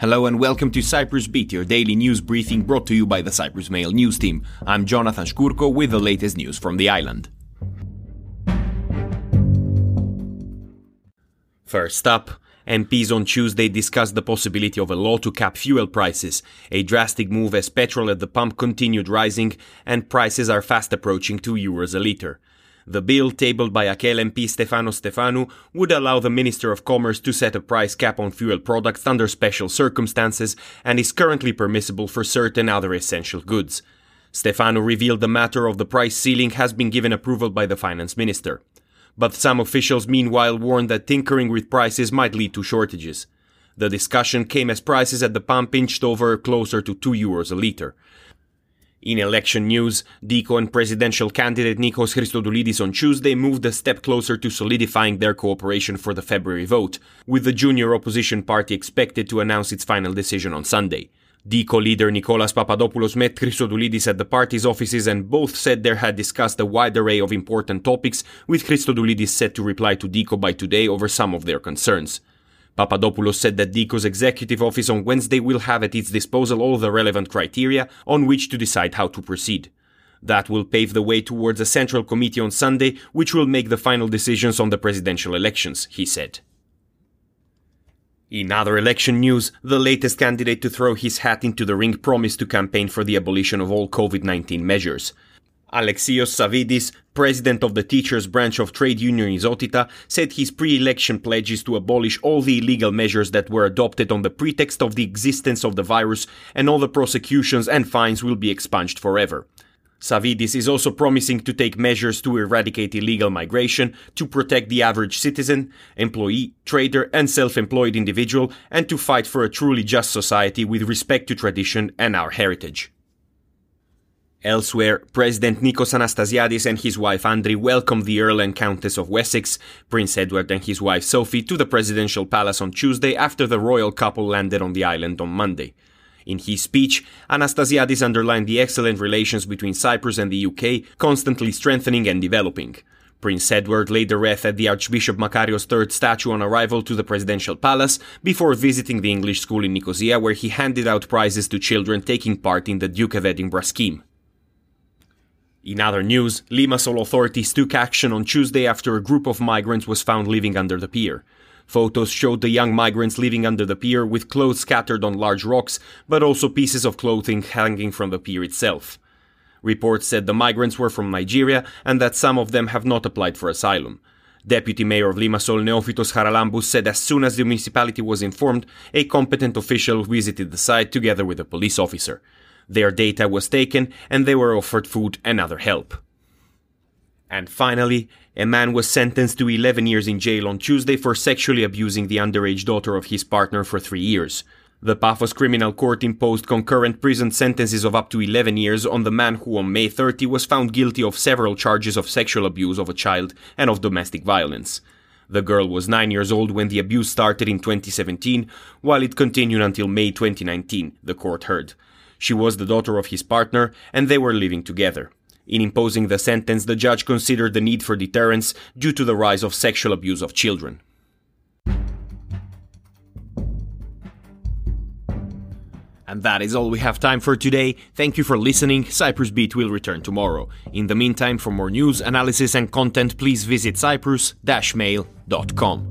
Hello and welcome to Cyprus Beat, your daily news briefing brought to you by the Cyprus Mail news team. I'm Jonathan Shkurko with the latest news from the island. First up, MPs on Tuesday discussed the possibility of a law to cap fuel prices, a drastic move as petrol at the pump continued rising and prices are fast approaching 2 euros a litre. The bill, tabled by Akel MP Stefanos Stefanou, would allow the Minister of Commerce to set a price cap on fuel products under special circumstances and is currently permissible for certain other essential goods. Stefanou revealed the matter of the price ceiling has been given approval by the Finance Minister. But some officials meanwhile warned that tinkering with prices might lead to shortages. The discussion came as prices at the pump inched over closer to 2 euros a litre. In election news, DICO and presidential candidate Nikos Christodoulides on Tuesday moved a step closer to solidifying their cooperation for the February vote, with the junior opposition party expected to announce its final decision on Sunday. DICO leader Nicolas Papadopoulos met Christodoulides at the party's offices and both said they had discussed a wide array of important topics, with Christodoulides set to reply to DICO by today over some of their concerns. Papadopoulos said that DICO's executive office on Wednesday will have at its disposal all the relevant criteria on which to decide how to proceed. That will pave the way towards a central committee on Sunday, which will make the final decisions on the presidential elections, he said. In other election news, the latest candidate to throw his hat into the ring promised to campaign for the abolition of all COVID 19 measures. Alexios Savidis, president of the teachers branch of trade union Isotita, said his pre-election pledges to abolish all the illegal measures that were adopted on the pretext of the existence of the virus and all the prosecutions and fines will be expunged forever. Savidis is also promising to take measures to eradicate illegal migration, to protect the average citizen, employee, trader, and self-employed individual, and to fight for a truly just society with respect to tradition and our heritage. Elsewhere, President Nikos Anastasiades and his wife Andri welcomed the Earl and Countess of Wessex, Prince Edward and his wife Sophie, to the presidential palace on Tuesday after the royal couple landed on the island on Monday. In his speech, Anastasiades underlined the excellent relations between Cyprus and the UK, constantly strengthening and developing. Prince Edward laid a wreath at the Archbishop Makarios III statue on arrival to the presidential palace before visiting the English school in Nicosia where he handed out prizes to children taking part in the Duke of Edinburgh scheme. In other news, Limassol authorities took action on Tuesday after a group of migrants was found living under the pier. Photos showed the young migrants living under the pier with clothes scattered on large rocks, but also pieces of clothing hanging from the pier itself. Reports said the migrants were from Nigeria and that some of them have not applied for asylum. Deputy Mayor of Limassol Neophytos Haralambous said as soon as the municipality was informed, a competent official visited the site together with a police officer. Their data was taken and they were offered food and other help. And finally, a man was sentenced to 11 years in jail on Tuesday for sexually abusing the underage daughter of his partner for three years. The Paphos Criminal Court imposed concurrent prison sentences of up to 11 years on the man who on May 30 was found guilty of several charges of sexual abuse of a child and of domestic violence. The girl was 9 years old when the abuse started in 2017, while it continued until May 2019, the court heard. She was the daughter of his partner, and they were living together. In imposing the sentence, the judge considered the need for deterrence due to the rise of sexual abuse of children. And that is all we have time for today. Thank you for listening. Cyprus Beat will return tomorrow. In the meantime, for more news, analysis, and content, please visit cyprus-mail.com.